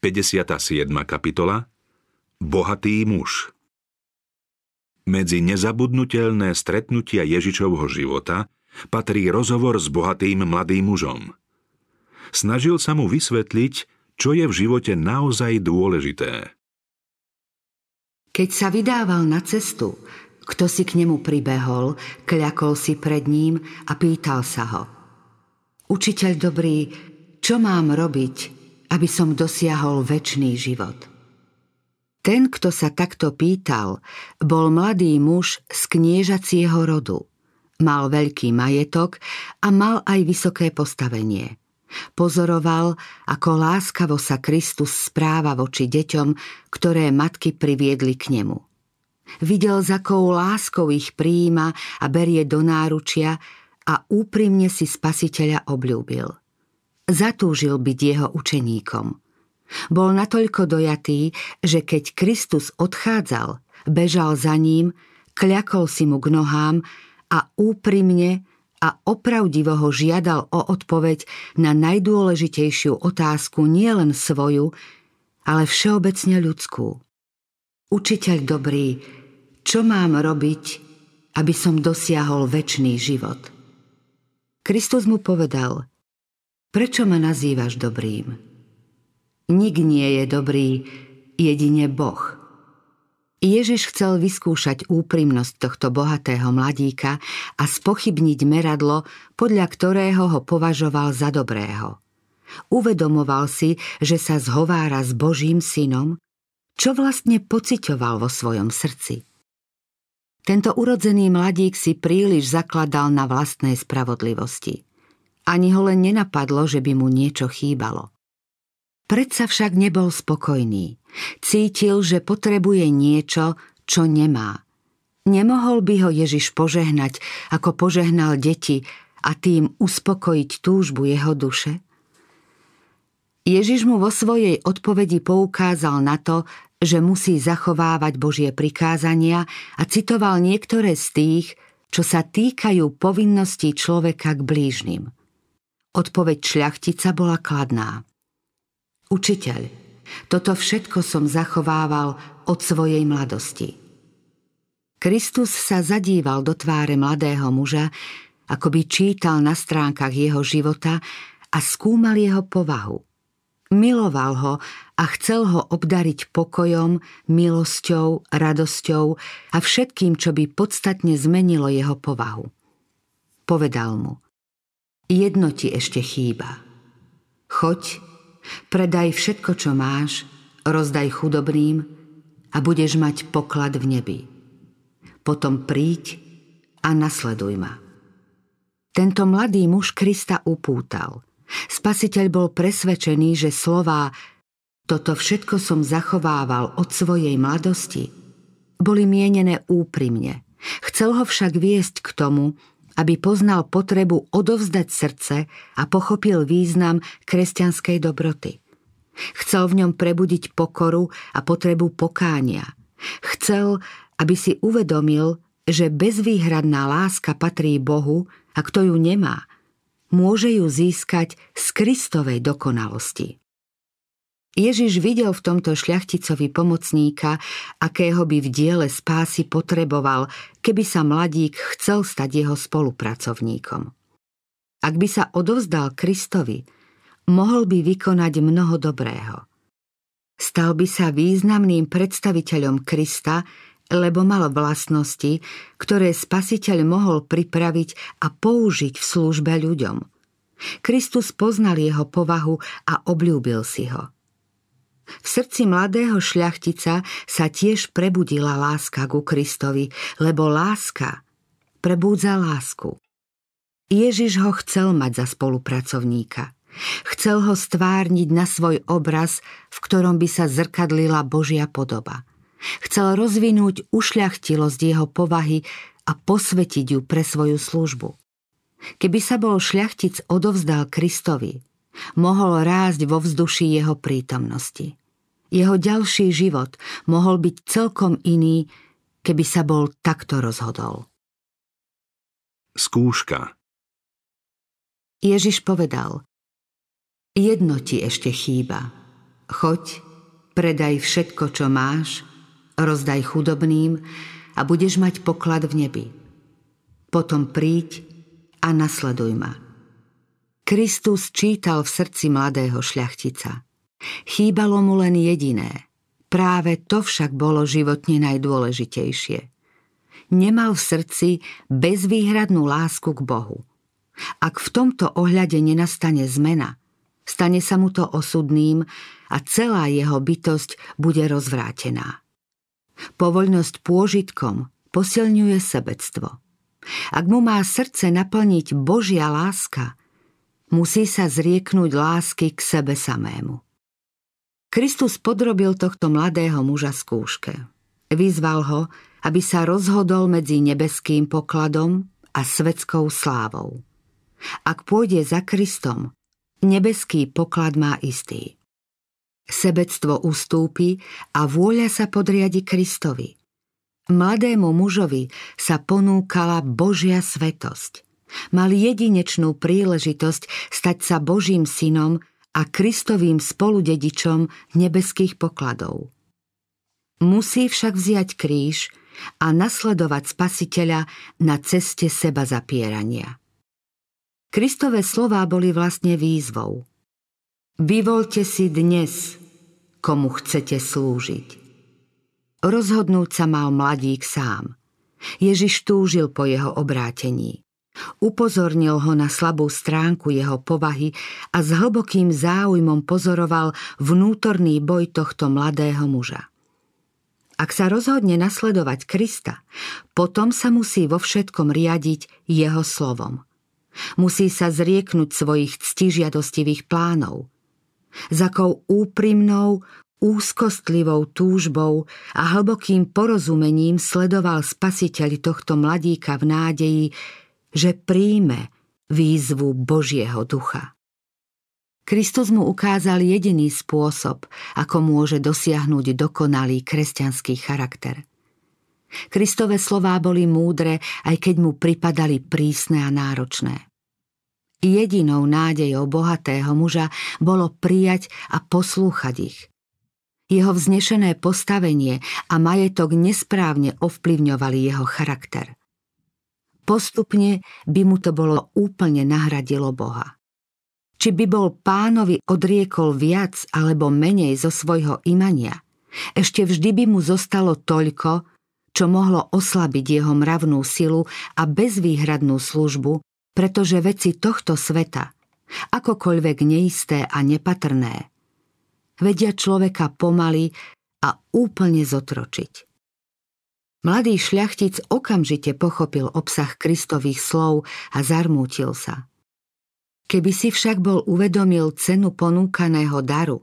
57. kapitola Bohatý muž Medzi nezabudnutelné stretnutia Ježičovho života patrí rozhovor s bohatým mladým mužom. Snažil sa mu vysvetliť, čo je v živote naozaj dôležité. Keď sa vydával na cestu, kto si k nemu pribehol, kľakol si pred ním a pýtal sa ho. Učiteľ dobrý, čo mám robiť, aby som dosiahol väčší život. Ten, kto sa takto pýtal, bol mladý muž z kniežacieho rodu. Mal veľký majetok a mal aj vysoké postavenie. Pozoroval, ako láskavo sa Kristus správa voči deťom, ktoré matky priviedli k nemu. Videl, za akou láskou ich prijíma a berie do náručia a úprimne si spasiteľa obľúbil – zatúžil byť jeho učeníkom. Bol natoľko dojatý, že keď Kristus odchádzal, bežal za ním, kľakol si mu k nohám a úprimne a opravdivo ho žiadal o odpoveď na najdôležitejšiu otázku nielen svoju, ale všeobecne ľudskú. Učiteľ dobrý, čo mám robiť, aby som dosiahol väčší život? Kristus mu povedal, Prečo ma nazývaš dobrým? Nik nie je dobrý, jedine Boh. Ježiš chcel vyskúšať úprimnosť tohto bohatého mladíka a spochybniť meradlo, podľa ktorého ho považoval za dobrého. Uvedomoval si, že sa zhovára s Božím synom, čo vlastne pocitoval vo svojom srdci. Tento urodzený mladík si príliš zakladal na vlastnej spravodlivosti – ani ho len nenapadlo, že by mu niečo chýbalo. Predsa však nebol spokojný. Cítil, že potrebuje niečo, čo nemá. Nemohol by ho Ježiš požehnať, ako požehnal deti a tým uspokojiť túžbu jeho duše? Ježiš mu vo svojej odpovedi poukázal na to, že musí zachovávať Božie prikázania a citoval niektoré z tých, čo sa týkajú povinností človeka k blížnym – Odpoveď šľachtica bola kladná. Učiteľ, toto všetko som zachovával od svojej mladosti. Kristus sa zadíval do tváre mladého muža, ako by čítal na stránkach jeho života a skúmal jeho povahu. Miloval ho a chcel ho obdariť pokojom, milosťou, radosťou a všetkým, čo by podstatne zmenilo jeho povahu. Povedal mu – jedno ti ešte chýba. Choď, predaj všetko, čo máš, rozdaj chudobným a budeš mať poklad v nebi. Potom príď a nasleduj ma. Tento mladý muž Krista upútal. Spasiteľ bol presvedčený, že slová toto všetko som zachovával od svojej mladosti, boli mienené úprimne. Chcel ho však viesť k tomu, aby poznal potrebu odovzdať srdce a pochopil význam kresťanskej dobroty. Chcel v ňom prebudiť pokoru a potrebu pokánia. Chcel, aby si uvedomil, že bezvýhradná láska patrí Bohu a kto ju nemá, môže ju získať z Kristovej dokonalosti. Ježiš videl v tomto šľachticovi pomocníka, akého by v diele spásy potreboval, keby sa mladík chcel stať jeho spolupracovníkom. Ak by sa odovzdal Kristovi, mohol by vykonať mnoho dobrého. Stal by sa významným predstaviteľom Krista, lebo mal vlastnosti, ktoré spasiteľ mohol pripraviť a použiť v službe ľuďom. Kristus poznal jeho povahu a obľúbil si ho. V srdci mladého šľachtica sa tiež prebudila láska ku Kristovi, lebo láska prebúdza lásku. Ježiš ho chcel mať za spolupracovníka. Chcel ho stvárniť na svoj obraz, v ktorom by sa zrkadlila Božia podoba. Chcel rozvinúť ušľachtilosť jeho povahy a posvetiť ju pre svoju službu. Keby sa bol šľachtic odovzdal Kristovi, mohol rásť vo vzduši jeho prítomnosti. Jeho ďalší život mohol byť celkom iný, keby sa bol takto rozhodol. Skúška Ježiš povedal Jedno ti ešte chýba. Choď, predaj všetko, čo máš, rozdaj chudobným a budeš mať poklad v nebi. Potom príď a nasleduj ma. Kristus čítal v srdci mladého šľachtica. Chýbalo mu len jediné. Práve to však bolo životne najdôležitejšie. Nemal v srdci bezvýhradnú lásku k Bohu. Ak v tomto ohľade nenastane zmena, stane sa mu to osudným a celá jeho bytosť bude rozvrátená. Povoľnosť pôžitkom posilňuje sebectvo. Ak mu má srdce naplniť Božia láska, musí sa zrieknúť lásky k sebe samému. Kristus podrobil tohto mladého muža skúške. Vyzval ho, aby sa rozhodol medzi nebeským pokladom a svetskou slávou. Ak pôjde za Kristom, nebeský poklad má istý. Sebectvo ustúpi a vôľa sa podriadi Kristovi. Mladému mužovi sa ponúkala Božia svetosť. Mal jedinečnú príležitosť stať sa Božím synom a Kristovým spoludedičom nebeských pokladov. Musí však vziať kríž a nasledovať spasiteľa na ceste seba zapierania. Kristové slová boli vlastne výzvou. Vyvolte si dnes, komu chcete slúžiť. Rozhodnúť sa mal mladík sám. Ježiš túžil po jeho obrátení. Upozornil ho na slabú stránku jeho povahy a s hlbokým záujmom pozoroval vnútorný boj tohto mladého muža. Ak sa rozhodne nasledovať Krista, potom sa musí vo všetkom riadiť jeho slovom. Musí sa zrieknúť svojich ctižiadostivých plánov. Za akou úprimnou, úzkostlivou túžbou a hlbokým porozumením sledoval spasiteľ tohto mladíka v nádeji, že príjme výzvu Božieho ducha. Kristus mu ukázal jediný spôsob, ako môže dosiahnuť dokonalý kresťanský charakter. Kristové slová boli múdre, aj keď mu pripadali prísne a náročné. Jedinou nádejou bohatého muža bolo prijať a poslúchať ich – jeho vznešené postavenie a majetok nesprávne ovplyvňovali jeho charakter. Postupne by mu to bolo úplne nahradilo Boha. Či by bol pánovi odriekol viac alebo menej zo svojho imania, ešte vždy by mu zostalo toľko, čo mohlo oslabiť jeho mravnú silu a bezvýhradnú službu, pretože veci tohto sveta, akokoľvek neisté a nepatrné, vedia človeka pomaly a úplne zotročiť. Mladý šľachtic okamžite pochopil obsah Kristových slov a zarmútil sa. Keby si však bol uvedomil cenu ponúkaného daru,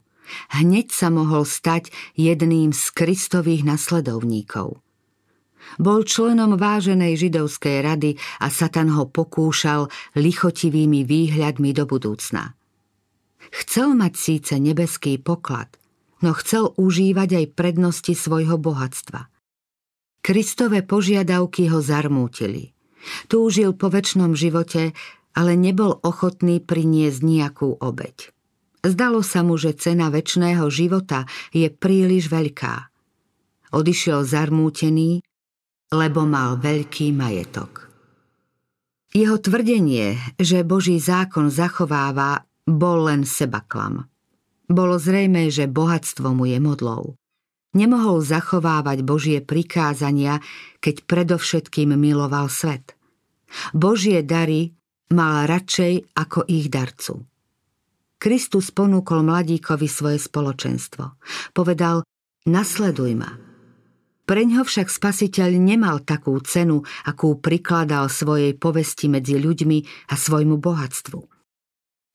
hneď sa mohol stať jedným z Kristových nasledovníkov. Bol členom váženej židovskej rady a Satan ho pokúšal lichotivými výhľadmi do budúcna. Chcel mať síce nebeský poklad, no chcel užívať aj prednosti svojho bohatstva. Kristové požiadavky ho zarmútili. Túžil po väčšnom živote, ale nebol ochotný priniesť nejakú obeď. Zdalo sa mu, že cena väčšného života je príliš veľká. Odišiel zarmútený, lebo mal veľký majetok. Jeho tvrdenie, že Boží zákon zachováva bol len sebaklam. Bolo zrejme, že bohatstvo mu je modlou. Nemohol zachovávať Božie prikázania, keď predovšetkým miloval svet. Božie dary mal radšej ako ich darcu. Kristus ponúkol mladíkovi svoje spoločenstvo. Povedal, nasleduj ma. Preňho však spasiteľ nemal takú cenu, akú prikladal svojej povesti medzi ľuďmi a svojmu bohatstvu.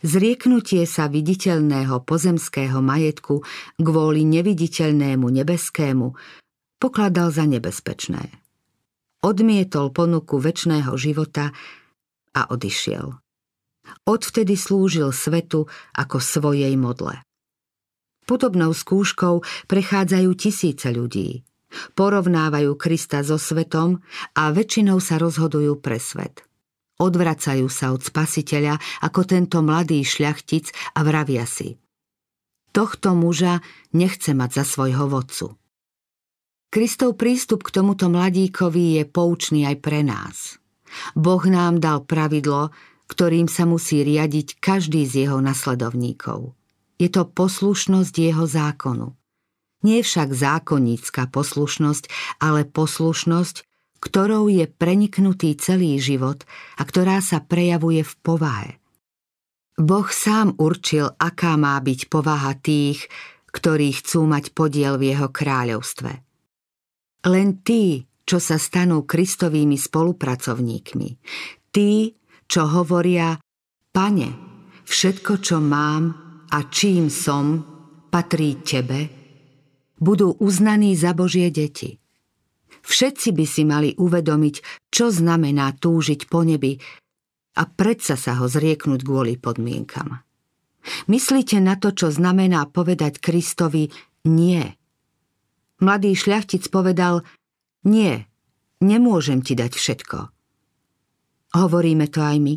Zrieknutie sa viditeľného pozemského majetku kvôli neviditeľnému nebeskému pokladal za nebezpečné. Odmietol ponuku väčšného života a odišiel. Odvtedy slúžil svetu ako svojej modle. Podobnou skúškou prechádzajú tisíce ľudí. Porovnávajú Krista so svetom a väčšinou sa rozhodujú pre svet – Odvracajú sa od spasiteľa ako tento mladý šľachtic a vravia si. Tohto muža nechce mať za svojho vodcu. Kristov prístup k tomuto mladíkovi je poučný aj pre nás. Boh nám dal pravidlo, ktorým sa musí riadiť každý z jeho nasledovníkov. Je to poslušnosť jeho zákonu. Nie však zákonnícka poslušnosť, ale poslušnosť, ktorou je preniknutý celý život a ktorá sa prejavuje v povahe. Boh sám určil, aká má byť povaha tých, ktorí chcú mať podiel v jeho kráľovstve. Len tí, čo sa stanú Kristovými spolupracovníkmi, tí, čo hovoria, Pane, všetko, čo mám a čím som, patrí Tebe, budú uznaní za Božie deti. Všetci by si mali uvedomiť, čo znamená túžiť po nebi a predsa sa ho zrieknúť kvôli podmienkam. Myslíte na to, čo znamená povedať Kristovi nie – Mladý šľachtic povedal, nie, nemôžem ti dať všetko. Hovoríme to aj my.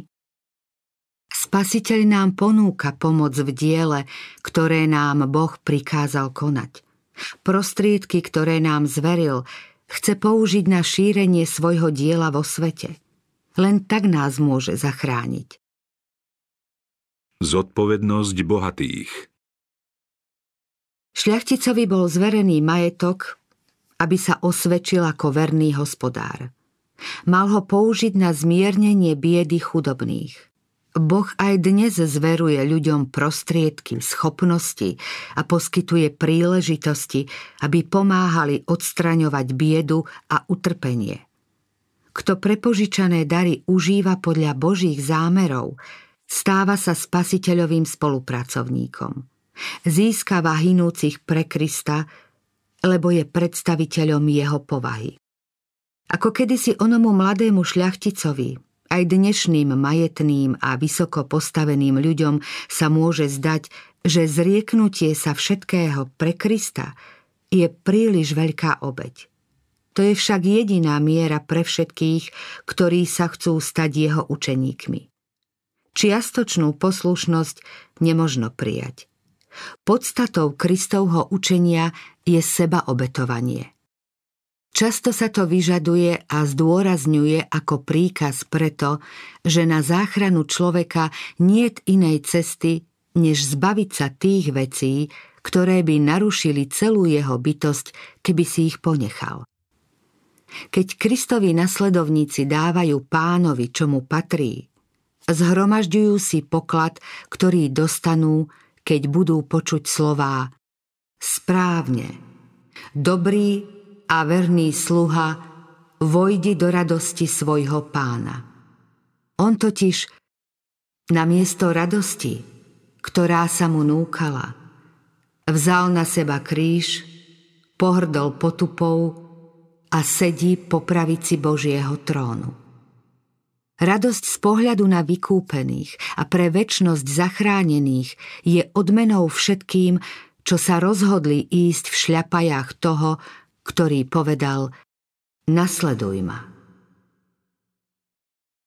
Spasiteľ nám ponúka pomoc v diele, ktoré nám Boh prikázal konať. Prostriedky, ktoré nám zveril, chce použiť na šírenie svojho diela vo svete. Len tak nás môže zachrániť. Zodpovednosť bohatých Šľachticovi bol zverený majetok, aby sa osvedčil ako verný hospodár. Mal ho použiť na zmiernenie biedy chudobných. Boh aj dnes zveruje ľuďom prostriedky, schopnosti a poskytuje príležitosti, aby pomáhali odstraňovať biedu a utrpenie. Kto prepožičané dary užíva podľa Božích zámerov, stáva sa spasiteľovým spolupracovníkom. Získava hinúcich pre Krista, lebo je predstaviteľom jeho povahy. Ako kedysi onomu mladému šľachticovi, aj dnešným majetným a vysoko postaveným ľuďom sa môže zdať, že zrieknutie sa všetkého pre Krista je príliš veľká obeď. To je však jediná miera pre všetkých, ktorí sa chcú stať jeho učeníkmi. Čiastočnú poslušnosť nemožno prijať. Podstatou Kristovho učenia je sebaobetovanie. Často sa to vyžaduje a zdôrazňuje ako príkaz preto, že na záchranu človeka niet inej cesty, než zbaviť sa tých vecí, ktoré by narušili celú jeho bytosť, keby si ich ponechal. Keď Kristovi nasledovníci dávajú pánovi, čo mu patrí, zhromažďujú si poklad, ktorý dostanú keď budú počuť slová Správne, dobrý a verný sluha, vojdi do radosti svojho pána. On totiž na miesto radosti, ktorá sa mu núkala, vzal na seba kríž, pohrdol potupou a sedí po pravici Božieho trónu. Radosť z pohľadu na vykúpených a pre väčnosť zachránených je odmenou všetkým, čo sa rozhodli ísť v šľapajách toho, ktorý povedal Nasleduj ma.